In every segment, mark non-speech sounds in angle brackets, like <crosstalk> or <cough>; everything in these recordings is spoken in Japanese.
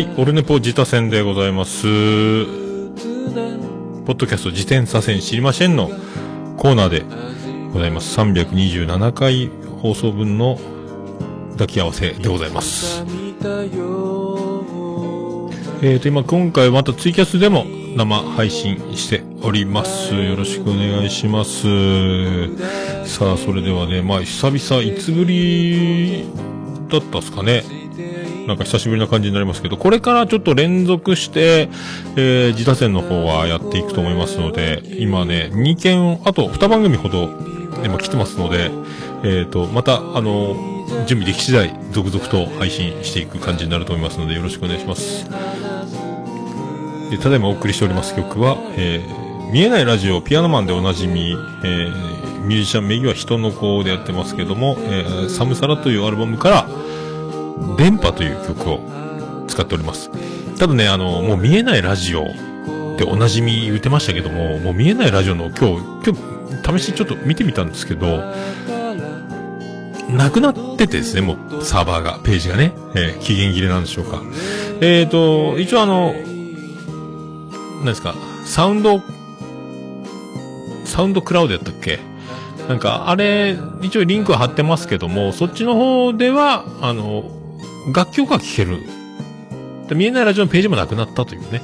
はい、オルネポ自他戦でございます。ポッドキャスト自転車戦知りませんのコーナーでございます。327回放送分の抱き合わせでございます。えーと、今、今回またツイキャスでも生配信しております。よろしくお願いします。さあ、それではね、まあ、久々、いつぶりだったっすかね。なんか久しぶりな感じになりますけど、これからちょっと連続して、えー、自他戦の方はやっていくと思いますので、今ね、2件、あと2番組ほど、でも来てますので、えーと、また、あの、準備でき次第、続々と配信していく感じになると思いますので、よろしくお願いします。でただいまお送りしております曲は、えー、見えないラジオ、ピアノマンでおなじみ、えー、ミュージシャン名義は人の子でやってますけども、えー、サムサラというアルバムから、電波という曲を使っております。ただね、あの、もう見えないラジオでおなじみ言ってましたけども、もう見えないラジオの今日、今日、試しにちょっと見てみたんですけど、なくなっててですね、もうサーバーが、ページがね、えー、期限切れなんでしょうか。えっ、ー、と、一応あの、何ですか、サウンド、サウンドクラウドやったっけ？なんか、あれ、一応リンクは貼ってますけども、そっちの方では、あの、楽曲が聴ける。で見えないラジオのページもなくなったというね。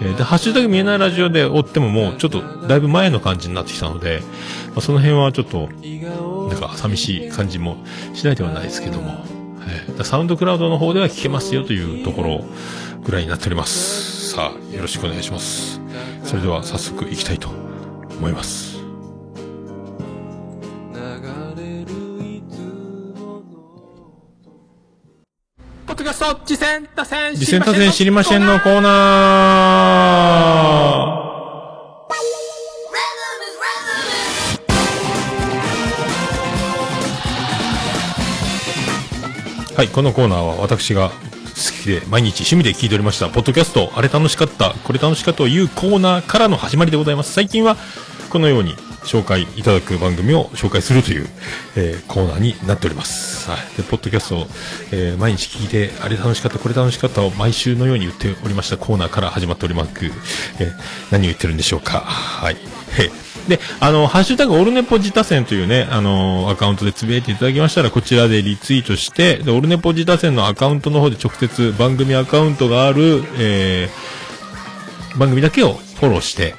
えー、で、ハッシュタグ見えないラジオで追ってももう、ちょっと、だいぶ前の感じになってきたので、まあ、その辺はちょっと、なんか、寂しい感じもしないではないですけども、えー、サウンドクラウドの方では聴けますよというところぐらいになっております。さあ、よろしくお願いします。それでは、早速行きたいと思います。ポッドキャスト、次戦打線次戦知りませんのコーナーはい、このコーナーは私が好きで毎日趣味で聞いておりました、ポッドキャスト、あれ楽しかった、これ楽しかったというコーナーからの始まりでございます。最近はこのように紹介いただく番組を紹介するという、えー、コーナーになっております。はい。で、ポッドキャストを、えー、毎日聞いて、あれ楽しかった、これ楽しかったを毎週のように言っておりましたコーナーから始まっております。えー、何を言ってるんでしょうか。はい。で、あの、ハッシュタグオルネポ自他戦というね、あの、アカウントでつぶやいていただきましたら、こちらでリツイートして、で、オルネポ自他戦のアカウントの方で直接番組アカウントがある、えー、番組だけをフォローして、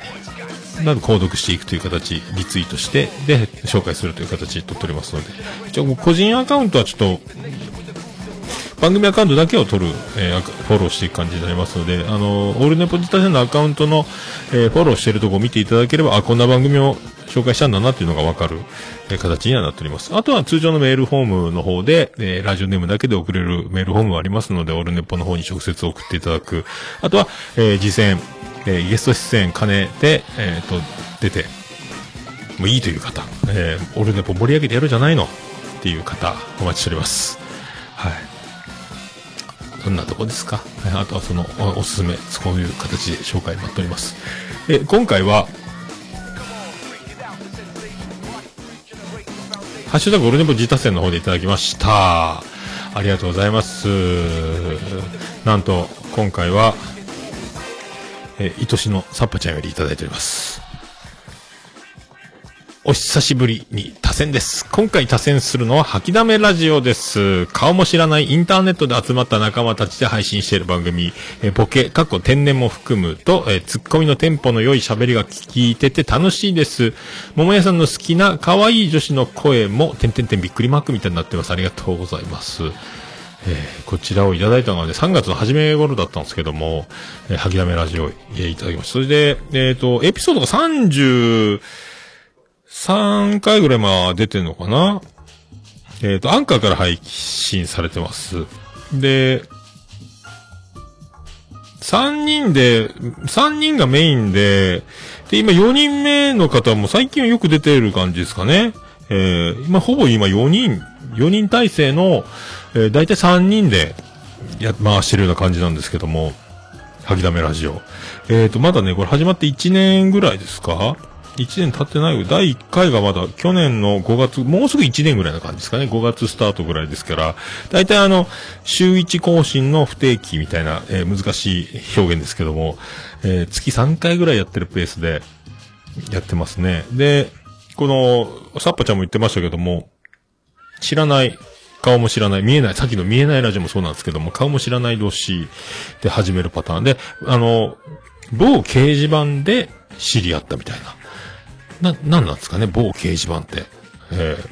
など購読していくという形、リツイートして、で、紹介するという形で取っておりますので、一応個人アカウントはちょっと、番組アカウントだけを取る、えー、フォローしていく感じになりますので、あの、オールネポジタセンのアカウントの、えー、フォローしてるとこを見ていただければ、あ、こんな番組を紹介したんだなっていうのがわかる、えー、形にはなっております。あとは通常のメールフォームの方で、えー、ラジオネームだけで送れるメールフォームがありますので、オールネポの方に直接送っていただく。あとは、えー、次戦、えー、ゲスト出演兼ねて、えっ、と、出て、もういいという方、えー、オルネポ盛り上げてやるじゃないのっていう方、お待ちしております。はい。そんなとこですか？あとはそのお、おすすめ、そういう形で紹介待っております。え、今回は、ハッシュタグオルネポ自他戦の方でいただきました。ありがとうございます。なんと、今回は、えー、愛しのサッパちゃんよりいただいております。お久しぶりに多選です。今回多選するのは吐きだめラジオです。顔も知らないインターネットで集まった仲間たちで配信している番組、え、ボケ、過去天然も含むと、え、ツッコミのテンポの良い喋りが聞いてて楽しいです。桃屋さんの好きな可愛い女子の声も、てんてんてんびっくりマークみたいになってます。ありがとうございます。えー、こちらをいただいたのはね、3月の初め頃だったんですけども、えー、吐きだめラジオ、えー、いただきました。それで、えっ、と、エピソードが33回ぐらいまあ出てんのかな？えっ、ー、と、アンカーから配信されてます。で、3人で、3人がメインで、で、今4人目の方も最近はよく出てる感じですかね。えー、今ほぼ今4人、4人体制の、えー、大体3人でや、回してるような感じなんですけども、吐きだめラジオ。えっ、ー、と、まだね、これ始まって1年ぐらいですか？1年経ってないよ。第1回がまだ去年の5月、もうすぐ1年ぐらいな感じですかね？5月スタートぐらいですから、大体あの、週1更新の不定期みたいな、えー、難しい表現ですけども、えー、月3回ぐらいやってるペースでやってますね。で、この、サッパちゃんも言ってましたけども、知らない、顔も知らない、見えない、さっきの見えないラジオもそうなんですけども、顔も知らない同士で始めるパターンで、あの、某掲示板で知り合ったみたいな。な、なんなんですかね、某掲示板って。えー、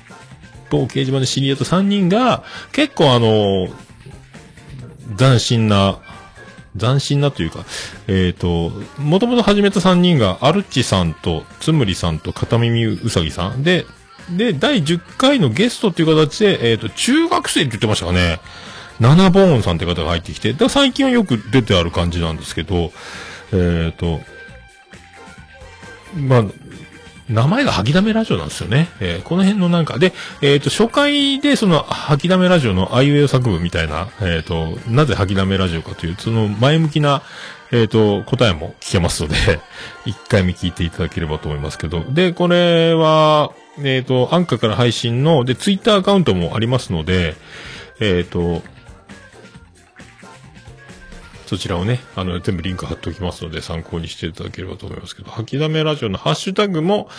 某掲示板で知り合った3人が、結構あの、斬新な、斬新なというか、えっ、ー、と、もともと始めた3人が、アルチさんと、つむりさんと、片耳うさぎさん。で、で、第10回のゲストっていう形で、えっ、ー、と、中学生って言ってましたかね。ナナボーンさんって方が入ってきて、だ、最近はよく出てある感じなんですけど、えっ、ー、と、まあ、名前が吐きだめラジオなんですよね。えー、この辺のなんか、で、えっ、ー、と、初回でその吐きだめラジオのあいうえお作文みたいな、えっ、ー、と、なぜ吐きだめラジオかという、その前向きな、えっ、と、答えも聞けますので、<laughs> 一回目聞いていただければと思いますけど、で、これは、えっ、と、アンカから配信の、で、ツイッターアカウントもありますので、えっ、と、そちらをね、あの、全部リンク貼っておきますので、参考にしていただければと思いますけど、吐きだめラジオのハッシュタグも、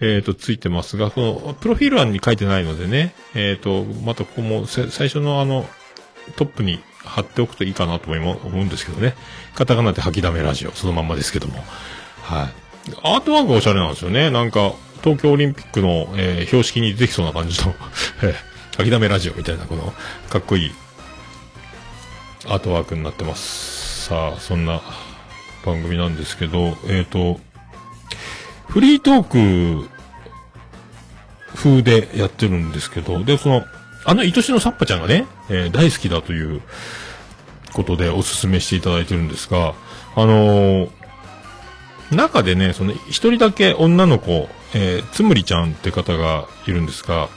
えっ、ー、と、ついてますが、この、プロフィール欄に書いてないのでね、えっ、ー、と、またここも、最初のあの、トップに貼っておくといいかなと思うんですけどね。カタカナで吐きだめラジオ、そのまんまですけども。はい。アートワークがおしゃれなんですよね。なんか、東京オリンピックの、えー、標識に出てきそうな感じの、<laughs> えー、吐きだめラジオみたいな、この、かっこいい、アートワークになってます。さあ、そんな番組なんですけど、えっ、ー、と、フリートーク風でやってるんですけど、で、その、あの、愛しのサッパちゃんがね、えー、大好きだということでおすすめしていただいてるんですが、あのー、中でね、その、一人だけ女の子、えー、つむりちゃんって方がいるんですが、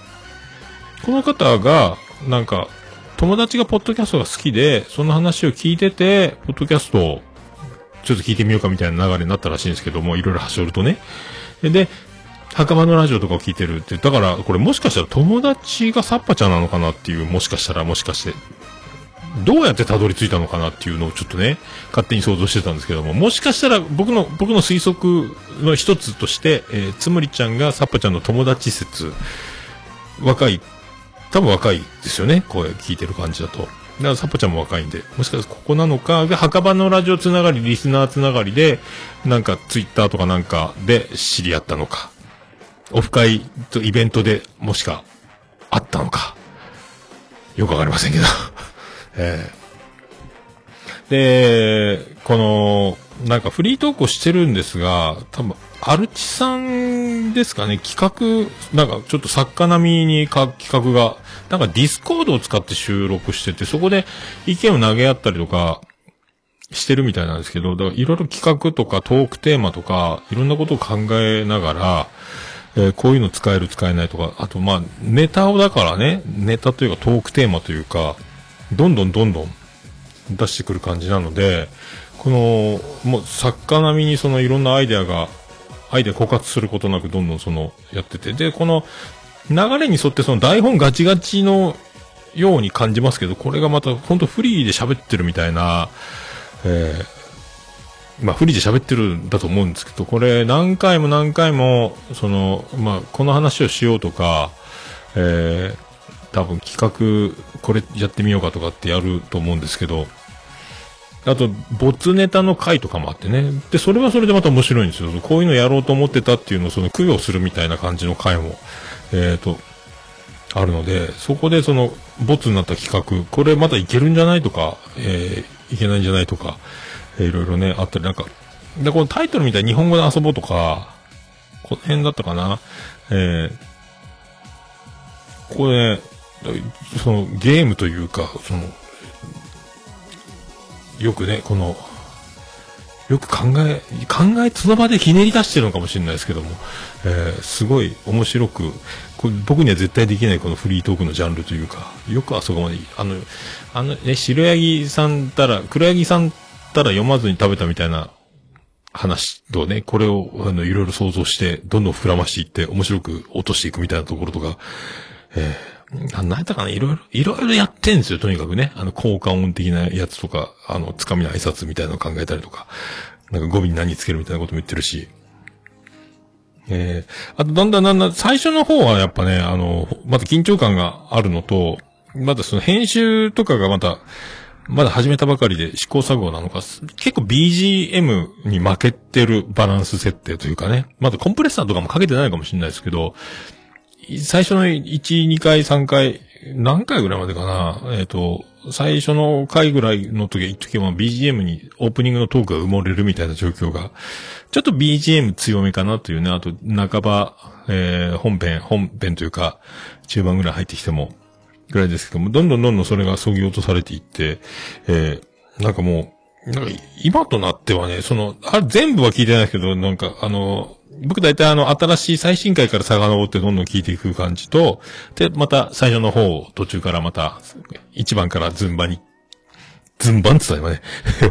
この方が、なんか、友達がポッドキャストが好きで、その話を聞いてて、ポッドキャストをちょっと聞いてみようかみたいな流れになったらしいんですけども、いろいろ走るとね。で、墓場のラジオとかを聞いてるって、だからこれもしかしたら友達がサッパちゃんなのかなっていう、もしかしたらもしかして、どうやってたどり着いたのかなっていうのをちょっとね、勝手に想像してたんですけども、もしかしたら僕の、僕の推測の一つとして、えー、つむりちゃんがサッパちゃんの友達説、若い多分若いですよね。声聞いてる感じだと。だからサポちゃんも若いんで、もしかしたらここなのか、で、墓場のラジオつながり、リスナーつながりで、なんかツイッターとかなんかで知り合ったのか、オフ会とイベントでもしかあったのか、よくわかりませんけど。<laughs> えー、で、この、なんかフリートークをしてるんですが、多分、アルチさんですかね、企画、なんかちょっと作家並みにか企画が、なんかディスコードを使って収録してて、そこで意見を投げ合ったりとか、してるみたいなんですけど、だからいろいろ企画とかトークテーマとか、いろんなことを考えながら、えー、こういうの使える使えないとか、あとまあ、ネタをだからね、ネタというかトークテーマというか、どんどんどんどん出してくる感じなので、この、もう作家並みにそのいろんなアイデアが、アイデア枯渇することなくどんどんその、やってて、で、この流れに沿ってその台本ガチガチのように感じますけど、これがまた本当フリーで喋ってるみたいな、えー、まあフリーで喋ってるんだと思うんですけど、これ何回も何回も、その、まあこの話をしようとか、えー、多分企画、これやってみようかとかってやると思うんですけど、あと、没ネタの回とかもあってね。で、それはそれでまた面白いんですよ。こういうのやろうと思ってたっていうのを、その供養するみたいな感じの回も、えっ、ー、と、あるので、そこでその、ボツになった企画、これまたいけるんじゃないとか、えー、いけないんじゃないとか、えー、いろいろね、あったり、なんか、で、このタイトルみたいに日本語で遊ぼうとか、この辺だったかな、えー、ここで、そのゲームというか、その、よくね、この、よく考え、考え、その場でひねり出してるのかもしれないですけども、えー、すごい面白く、僕には絶対できないこのフリートークのジャンルというか、よくあそこまで、あの、あのね、白柳さんたら、黒柳さんたら読まずに食べたみたいな話とね、これを、あの、いろいろ想像して、どんどん膨らましていって、面白く落としていくみたいなところとか、えー、何やったかな、いろいろ、いろいろやってんですよ、とにかくね。あの、効果音的なやつとか、あの、つかみの挨拶みたいなのを考えたりとか、なんか語尾に何つけるみたいなことも言ってるし、えー、あと、だんだんだんだん、最初の方はやっぱね、あの、また緊張感があるのと、まだその編集とかがまた、まだ始めたばかりで試行錯誤なのか、結構 BGM に負けてるバランス設定というかね、まだコンプレッサーとかもかけてないかもしれないですけど、最初の1、2回、3回、何回ぐらいまでかな。えっ、と、最初の回ぐらいの時、一時は BGM にオープニングのトークが埋もれるみたいな状況が、ちょっと BGM 強めかなというね、あと半ば、えー、本編、本編というか、中盤ぐらい入ってきても、ぐらいですけども、どんどんどんどんそれが削ぎ落とされていって、えー、なんかもう、なんか今となってはね、その、あ全部は聞いてないですけど、なんかあの、僕大体あの、新しい最新回から遡ってどんどん聞いていく感じと、で、また最初の方、途中からまた、一番から順番に、順番って言ったらね、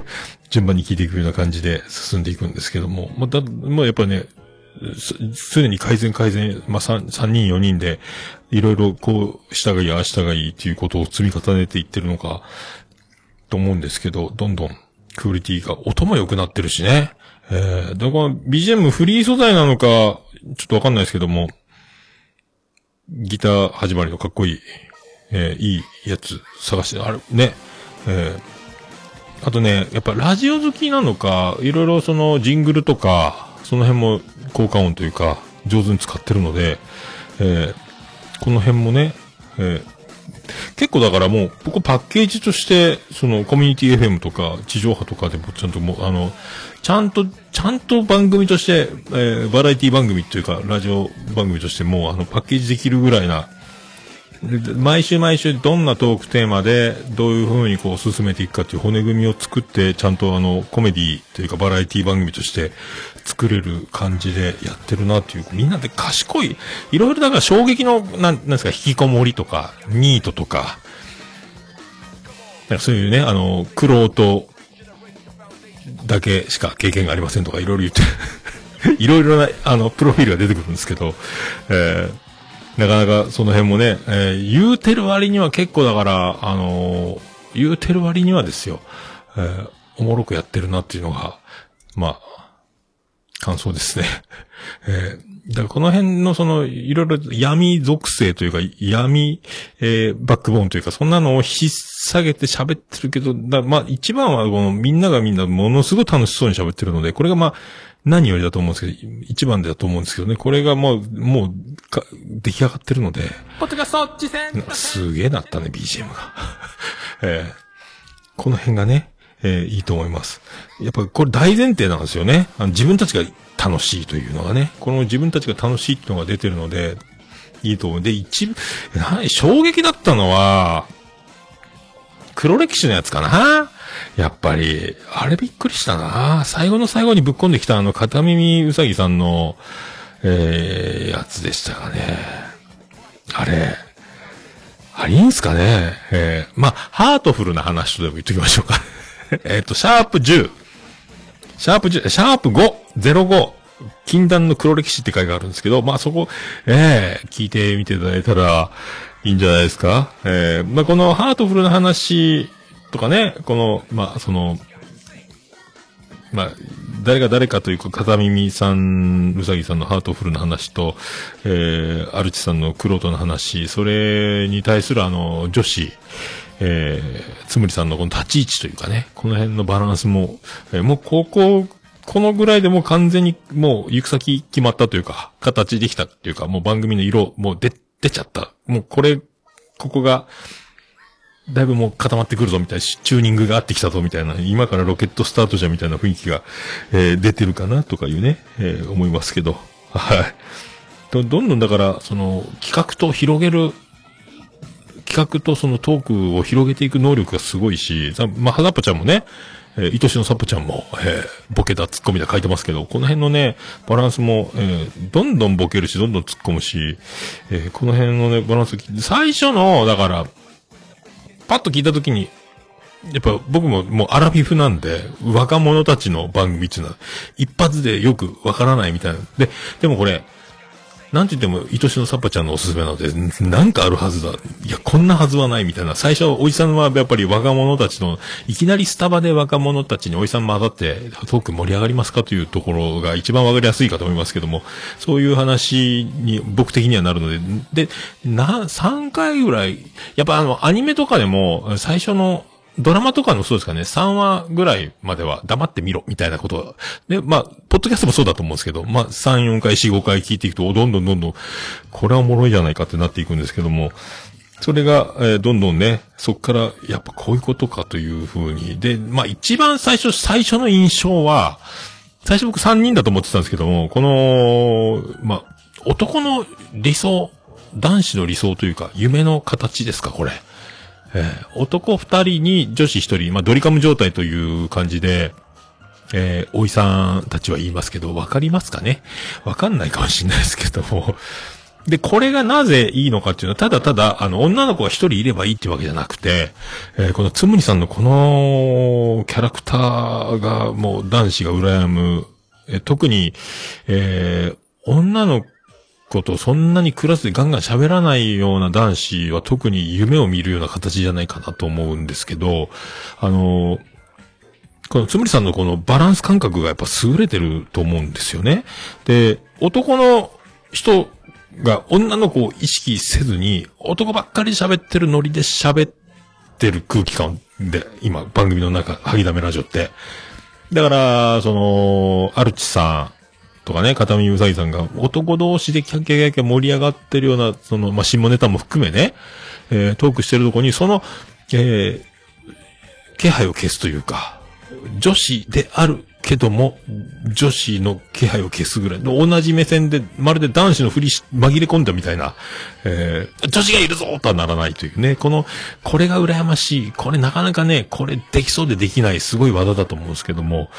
<laughs> 順番に聞いていくような感じで進んでいくんですけども、まあ、だ、まあ、やっぱね、す、常に改善改善、まあ、三、三人四人で、いろいろこう、下がいい、ああ下がいいっていうことを積み重ねていってるのか、と思うんですけど、どんどんクオリティが、音も良くなってるしね。えー、だから BGM フリー素材なのか、ちょっとわかんないですけども、ギター始まりのかっこいい、えー、いいやつ探して、あれ、ね、えー、あとね、やっぱラジオ好きなのか、いろいろそのジングルとか、その辺も効果音というか、上手に使ってるので、えー、この辺もね、えー、結構だからもう、ここパッケージとして、そのコミュニティ FM とか地上波とかでもちゃんともう、あの、ちゃんと、ちゃんと番組として、えー、バラエティ番組というか、ラジオ番組としてもう、あの、パッケージできるぐらいな、毎週毎週どんなトークテーマでどういう風にこう進めていくかっていう骨組みを作ってちゃんとあのコメディというかバラエティ番組として作れる感じでやってるなっていうみんなで賢い。いろいろだから衝撃のなんなんですか引きこもりとかニートとか。なんかそういうねあの苦労とだけしか経験がありませんとかいろいろ言っていろいろなあのプロフィールが出てくるんですけど、えーなかなかその辺もね、えー言うてる割には結構だから、あのー言うてる割にはですよ、えーおもろくやってるなっていうのが、まあ、感想ですね。<laughs> えーだからこの辺のその、いろいろ闇属性というか、闇、えーバックボーンというか、そんなのを引っ提げて喋ってるけど、だまあ一番はこのみんながみんなものすごい楽しそうに喋ってるので、これがまあ、何よりだと思うんですけど、一番だと思うんですけどね、これがもう、もう、か出来上がってるので、ポッドキャスト次戦なんかすげえなったね、BGM が。<laughs> えーこの辺がね、えーいいと思います。やっぱこれ大前提なんですよね。あの自分たちが楽しいというのがね、この自分たちが楽しいっていうのが出てるので、いいと思う。で、一部、な衝撃だったのは、黒歴史のやつかなやっぱり、あれびっくりしたな最後の最後にぶっ込んできたあの片耳うさぎさんの、えー、やつでしたかね。あれ、ありんすかねえー、まあ、ハートフルな話とでも言っときましょうか。<laughs> えっと、シャープ10。シャープ10、シャープ5、05。禁断の黒歴史って回があるんですけど、まあそこ、ええ聞いてみていただいたらいいんじゃないですか。えーまあこのハートフルな話とかね、この、まあその、まあ、誰が誰かというか、片耳さん、うさぎさんのハートフルな話と、えー、アルチさんのクロートの話、それに対するあの、女子、えー、つむりさんのこの立ち位置というかね、この辺のバランスも、えーもうここ、このぐらいでもう完全にもう行く先決まったというか、形できたっていうか、もう番組の色、もう出、出ちゃった。もうこれ、ここが、だいぶもう固まってくるぞみたいな、チューニングが合ってきたぞみたいな、今からロケットスタートじゃみたいな雰囲気が、えー出てるかなとかいうね、えー思いますけど。はい。どどんどんだから、その、企画と広げる、企画とそのトークを広げていく能力がすごいし、さまあ、はざぽちゃんもね、えー、愛しのさっぽちゃんも、えーボケだ、ツッコミだ書いてますけど、この辺のね、バランスも、えーどんどんボケるし、どんどん突っ込むし、えーこの辺のね、バランス、最初の、だから、パッと聞いたときに、やっぱ僕ももうアラフィフなんで、若者たちの番組っていうのは、一発でよくわからないみたいな。で、でもこれ、なんて言っても、愛しのサッパちゃんのおすすめなので、なんかあるはずだ。いや、こんなはずはないみたいな。最初、おじさんはやっぱり若者たちの、いきなりスタバで若者たちにおじさん混ざってトーク盛り上がりますかというところが一番わかりやすいかと思いますけども、そういう話に僕的にはなるので、で、な、3回ぐらい、やっぱあの、アニメとかでも、最初のドラマとかのそうですかね、3話ぐらいまでは黙ってみろ、みたいなことで、まあ、ポッドキャストもそうだと思うんですけど、まあ、3、4回、4、5回聞いていくと、どんどんどんどん、これはおもろいじゃないかってなっていくんですけども、それが、えー、どんどんね、そっから、やっぱこういうことかというふうに。で、まあ、一番最初、最初の印象は、最初僕3人だと思ってたんですけども、この、まあ、男の理想、男子の理想というか、夢の形ですか、これ。えー、男二人に女子一人、まあ、ドリカム状態という感じで、えー、おいさんたちは言いますけど、わかりますかね？わかんないかもしれないですけども。で、これがなぜいいのかっていうのは、ただただ、あの、女の子が一人いればいいってわけじゃなくて、えー、このつむりさんのこのキャラクターがもう男子が羨む、えー、特に、えー、女のことそんなにクラスでガンガン喋らないような男子は特に夢を見るような形じゃないかなと思うんですけど、あの、このつむりさんのこのバランス感覚がやっぱ優れてると思うんですよね。で、男の人が女の子を意識せずに、男ばっかり喋ってるノリで喋ってる空気感で、今番組の中、はぎだめラジオって。だから、その、アルチさん、とかね、片見うさぎさんが男同士でキャッキャキャキャ盛り上がってるような、その、まあ、下ネタも含めね、えー、トークしてるとこに、その、えー、気配を消すというか、女子であるけども、女子の気配を消すぐらい同じ目線で、まるで男子のふりし、紛れ込んだみたいな、えー、女子がいるぞとはならないというね、この、これが羨ましい。これなかなかね、これできそうでできないすごい技だと思うんですけども、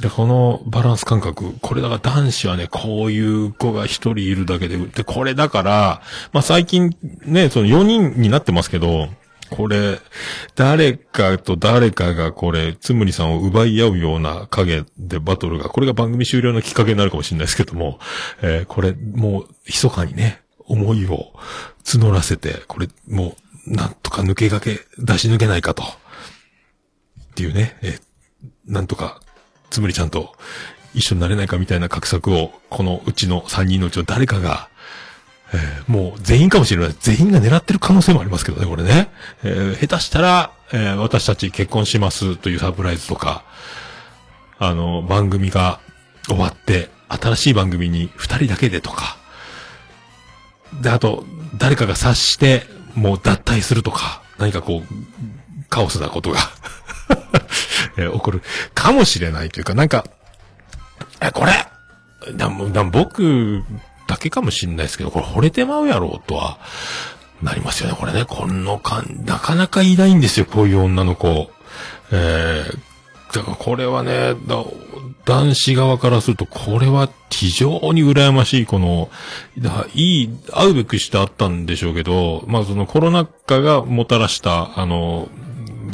で、このバランス感覚、これだから男子はね、こういう子が一人いるだけで、で、これだから、まあ、最近ね、その4人になってますけど、これ、誰かと誰かがこれ、つむりさんを奪い合うような影でバトルが、これが番組終了のきっかけになるかもしれないですけども、えー、これ、もう、密かにね、思いを募らせて、これ、もう、なんとか抜けがけ、出し抜けないかと。っていうね、えー、なんとかつむりちゃんと一緒になれないかみたいな画策を、このうちの3人のうちの誰かが、えー、もう全員かもしれない。全員が狙ってる可能性もありますけどね、これね。えー、下手したら、えー、私たち結婚しますというサプライズとか、あの、番組が終わって、新しい番組に2人だけでとか、で、あと、誰かが察して、もう脱退するとか、何かこう、カオスなことがえー、起こるかもしれないというか、なんか、え、これ、だ、だ僕だけかもしれないですけど、これ惚れてまうやろうとは、なりますよね、これね。このかん、なかなかいないんですよ、こういう女の子。えー、だからこれはね、だ男子側からすると、これは非常に羨ましい、この、だいい、会うべくしてあったんでしょうけど、まあそのコロナ禍がもたらした、あの、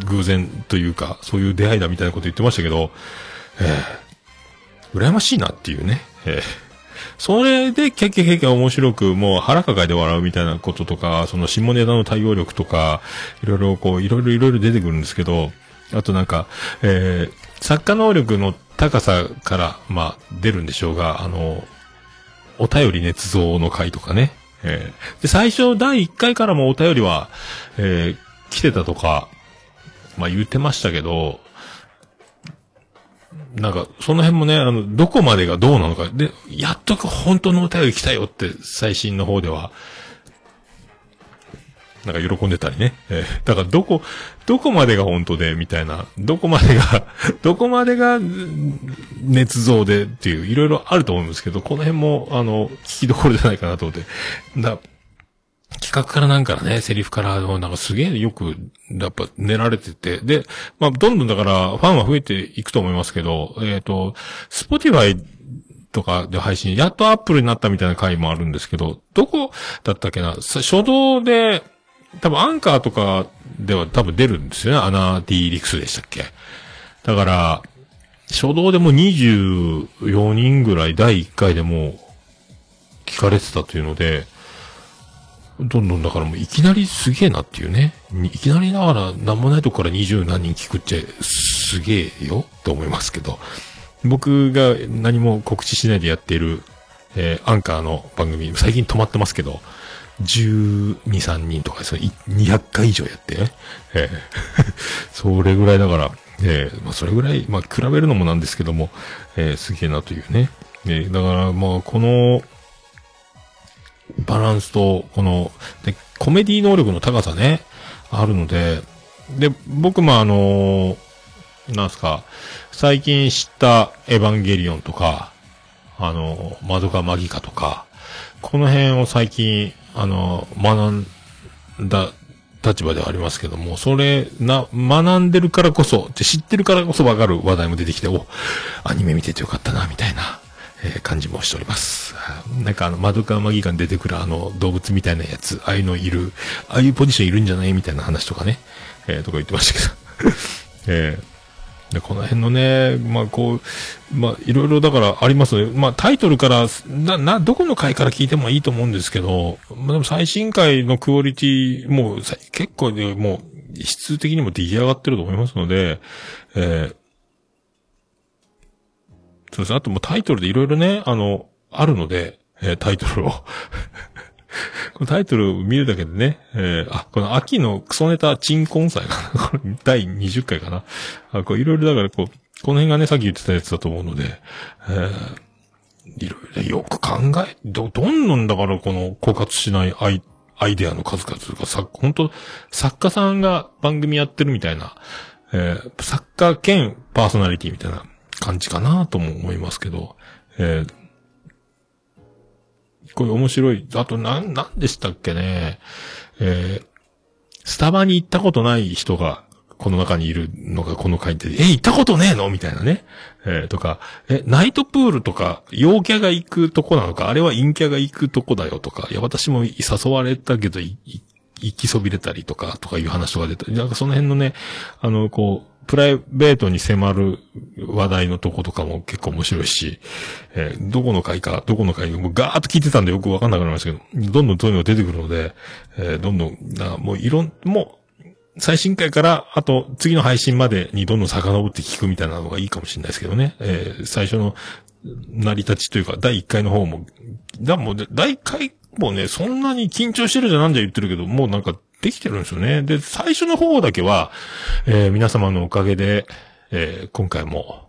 偶然というか、そういう出会いだみたいなこと言ってましたけど、えー、羨ましいなっていうね。えー、それで、キャッキャキャッキャ面白く、もう腹抱えて笑うみたいなこととか、その下ネタの対応力とか、いろいろこう、いろいろいろいろ出てくるんですけど、あとなんか、えー、作家能力の高さから、まあ、出るんでしょうが、あの、お便り捏造の回とかね。えー、で、最初第1回からもお便りは、えー、来てたとか、まあ言ってましたけど、なんか、その辺もね、あの、どこまでがどうなのか。で、やっと本当のお便り来たよって、最新の方では、なんか喜んでたりね。えー、だからどこ、どこまでが本当で、みたいな。どこまでが <laughs> どこまでが、捏造でっていう、いろいろあると思うんですけど、この辺も、あの、聞きどころじゃないかなと思って。だ企画からなんからね、セリフから、なんかすげえよく、やっぱ練られてて、で、まあ、どんどんだから、ファンは増えていくと思いますけど、えっ、ー、と、スポティファイとかで配信、やっとアップルになったみたいな回もあるんですけど、どこだったっけな、初動で、多分アンカーとかでは多分出るんですよね。アナ D リクスでしたっけ？だから、初動でも24人ぐらい第1回でも聞かれてたというので、どんどんだからもういきなりすげえなっていうね。いきなりながら何もないとこから20何人聞くっちゃすげえよって思いますけど。僕が何も告知しないでやっている、えーアンカーの番組、最近止まってますけど、12、3人とかですね、200回以上やってね。えー <laughs> それぐらいだから、えーまあそれぐらい、まあ比べるのもなんですけども、えーすげえなというね。えーだからまあこの、バランスと、この、で、コメディ能力の高さね、あるので、で、僕もあのなんすか、最近知ったエヴァンゲリオンとか、あの、マドカマギカとか、この辺を最近、あの、学んだ立場ではありますけども、それ、な、学んでるからこそ、で知ってるからこそわかる話題も出てきて、お、アニメ見ててよかったな、みたいな、え感じもしております。なんかあの、マドカマギカに出てくるあの、動物みたいなやつ、ああいうのいる、ああいうポジションいるんじゃないみたいな話とかね、えーとか言ってましたけど。<laughs> えーで、この辺のね、まあこう、まあいろいろだからありますね。まあタイトルから、な、な、どこの回から聞いてもいいと思うんですけど、まあでも最新回のクオリティ、もう結構ね、もう質的にも出来上がってると思いますので、えーそうです。あともうタイトルでいろいろね、あの、あるので、えータイトルを。<laughs> このタイトルを見るだけでね、えーあ、この秋のクソネタ鎮魂祭かな。<laughs> 第20回かな。あ、こういろいろだからこう、この辺がね、さっき言ってたやつだと思うので、えーいろいろよく考え、ど、どんどんだからこの枯渇しないアイ、アイデアの数々がさ、本当作家さんが番組やってるみたいな、えー作家兼パーソナリティみたいな感じかなとも思いますけど、えーこれ面白い。あと、なん、なんでしたっけね。えースタバに行ったことない人が、この中にいるのがこの回で、え、行ったことねえの？みたいなね。えーとか、え、ナイトプールとか、陽キャが行くとこなのか、あれは陰キャが行くとこだよとか、いや、私も誘われたけど、行きそびれたりとか、とかいう話とか出た、なんかその辺のね、あの、こう、プライベートに迫る話題のとことかも結構面白いし、えーどこの回か、どこの回か、もうガーッと聞いてたんでよくわかんなくなりましたけど、どんどんそういうの出てくるので、えーどんどん、なもういろん、もう、最新回から、あと、次の配信までにどんどん遡って聞くみたいなのがいいかもしれないですけどね。えー最初の、成り立ちというか、第1回の方も、だもう、第1回もね、そんなに緊張してるじゃなんじゃ言ってるけど、もうなんか、できてるんですよね。で、最初の方だけは、えー皆様のおかげで、えー今回も、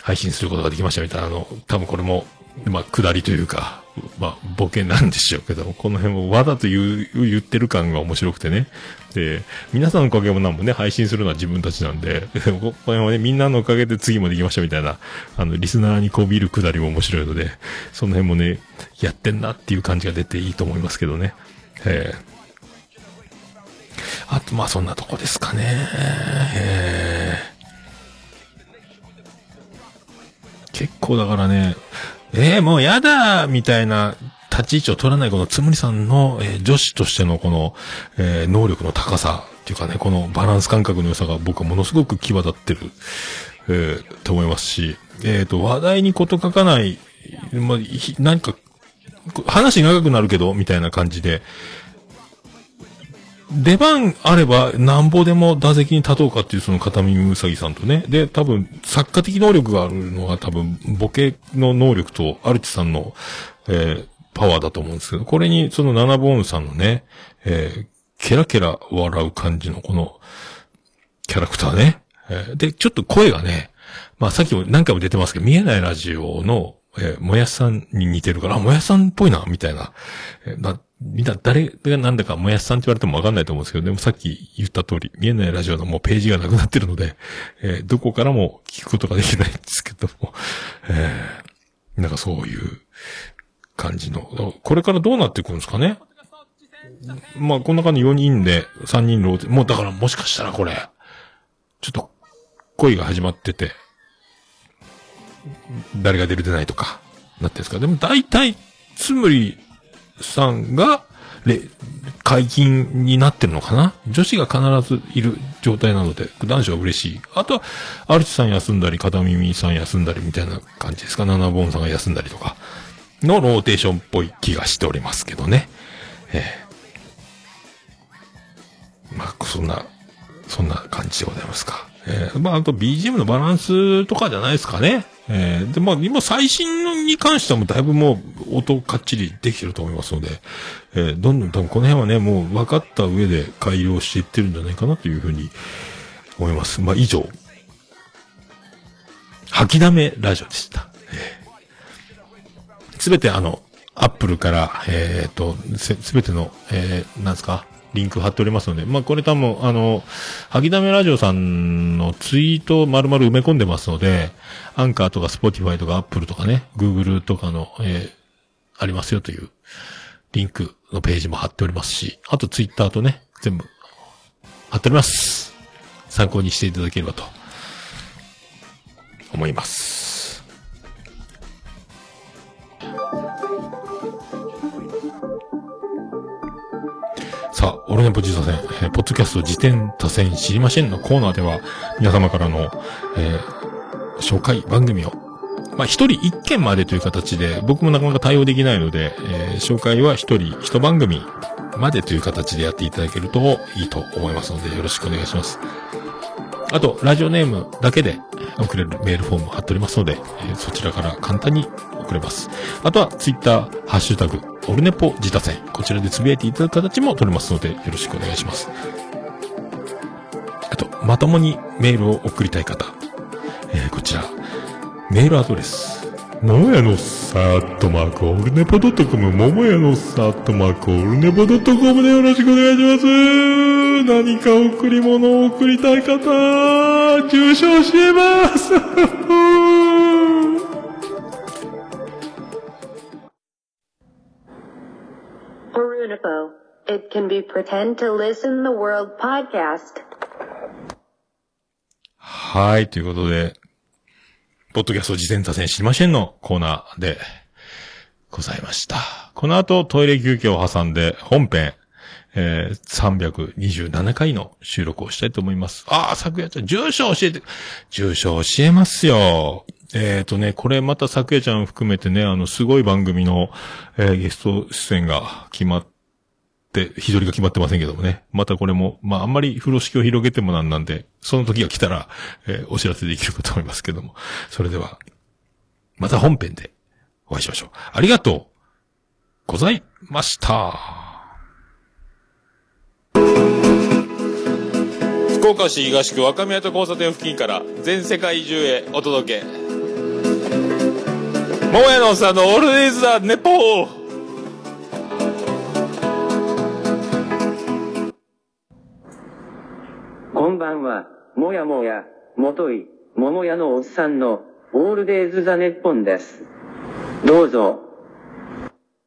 配信することができましたみたいな、あの、多分これも、まあ、下りというか、まあ、ボケなんでしょうけど、この辺もわざと言う、言ってる感が面白くてね。で、皆さんのおかげもなんもね、配信するのは自分たちなんで、ここ辺はね、みんなのおかげで次もできましたみたいな、あの、リスナーにこびる下りも面白いので、その辺もね、やってんなっていう感じが出ていいと思いますけどね。えーあと、まあ、そんなとこですかね。えー結構だからね、えー、もうやだみたいな立ち位置を取らないこのつむりさんの、えー女子としてのこの、えー能力の高さっていうかね、このバランス感覚の良さが僕はものすごく際立ってる、えーと思いますし、えっ、と、話題にこと書かない、まあ、何か、話長くなるけど、みたいな感じで、出番あれば、なんぼでも打席に立とうかっていうその片耳うさぎさんとね。で、多分、作家的能力があるのは多分、ボケの能力と、アルチさんの、えーパワーだと思うんですけど、これにそのナナボーンさんのね、えーケラケラ笑う感じのこの、キャラクターね。えーで、ちょっと声がね、まあさっきも何回も出てますけど、見えないラジオの、えーもやさんに似てるから、あ、もやしさんっぽいな、みたいな。えーなみんな、誰がなんだか、もやしさんって言われてもわかんないと思うんですけど、でもさっき言った通り、見えないラジオのもうページがなくなってるので、えーどこからも聞くことができないんですけども、えーなんかそういう感じの、これからどうなっていくんですかね？まあ、こんな感じ4人で、3人ローテ、もうだからもしかしたらこれ、ちょっと、恋が始まってて、誰が出る出ないとか、なってるんですか？でも大体、つむりさんが、れ解禁になってるのかな？女子が必ずいる状態なので、男子は嬉しい。あとは、アルチさん休んだり、片耳さん休んだりみたいな感じですか？七本さんが休んだりとか、のローテーションっぽい気がしておりますけどね。ええまあ、そんな、そんな感じでございますか。えー、まあ、あと BGM のバランスとかじゃないですかね。えー、で、まあ、今最新に関してはもうだいぶもう音かっちりできてると思いますので、えー、どんどん多分この辺はね、もう分かった上で改良していってるんじゃないかなというふうに思います。まあ、以上、はきだめラジオでした。す、べ、てあの、アップルから、えっ、と、すべての、えー、なんですか、リンク貼っておりますので、まあ、これ多分、あの、はきだめラジオさんのツイートを丸々埋め込んでますので、アンカーとかスポティファイとかアップルとかね、グーグルとかの、えー、ありますよという、リンクのページも貼っておりますし、あとツイッターとね、全部、貼っております。参考にしていただければと、思います。さあ、オルネポ自他戦、えー、ポッドキャスト自転多戦知りませんのコーナーでは、皆様からの、えー、紹介番組を、まあ、一人一件までという形で、僕もなかなか対応できないので、えー、紹介は一人一番組までという形でやっていただけるといいと思いますので、よろしくお願いします。あと、ラジオネームだけで送れるメールフォーム貼っておりますので、えー、そちらから簡単に送れます。あとは、ツイッター、ハッシュタグ、オルネポ自他戦。こちらでつぶやいていただく形も取れますので、よろしくお願いします。あと、まともにメールを送りたい方。えー、こちら、メールアドレス。ももやのサートマークオルネポドットコム、ももやのサートマークオルネポドットコムでよろしくお願いします。何か贈り物を送りたい方、住所教えます。It can be pretend to listen the world podcast. はい、ということで、ポッドキャスト事前多戦知りませんのコーナーでございました。この後トイレ休憩を挟んで本編、えー、327回の収録をしたいと思います。ああ、昨夜ちゃん、住所教えて、住所教えますよ。えっ、ー、とね、これまた昨夜ちゃん含めてね、あの、すごい番組の、えー、ゲスト出演が決まって、日取りが決まってませんけどもね。またこれも、まあ、あんまり風呂敷を広げてもなんなんで、その時が来たら、えー、お知らせできるかと思いますけども。それでは、また本編でお会いしましょう。ありがとうございました。福岡市東区若宮と交差点付近から全世界中へお届け。桃屋のおっさんのオールディーズ・ザ・ネポーこんばんは、もやもや、もとい、ももやのおっさんの、オールデイズ・ザ・ネッポンです。どうぞ。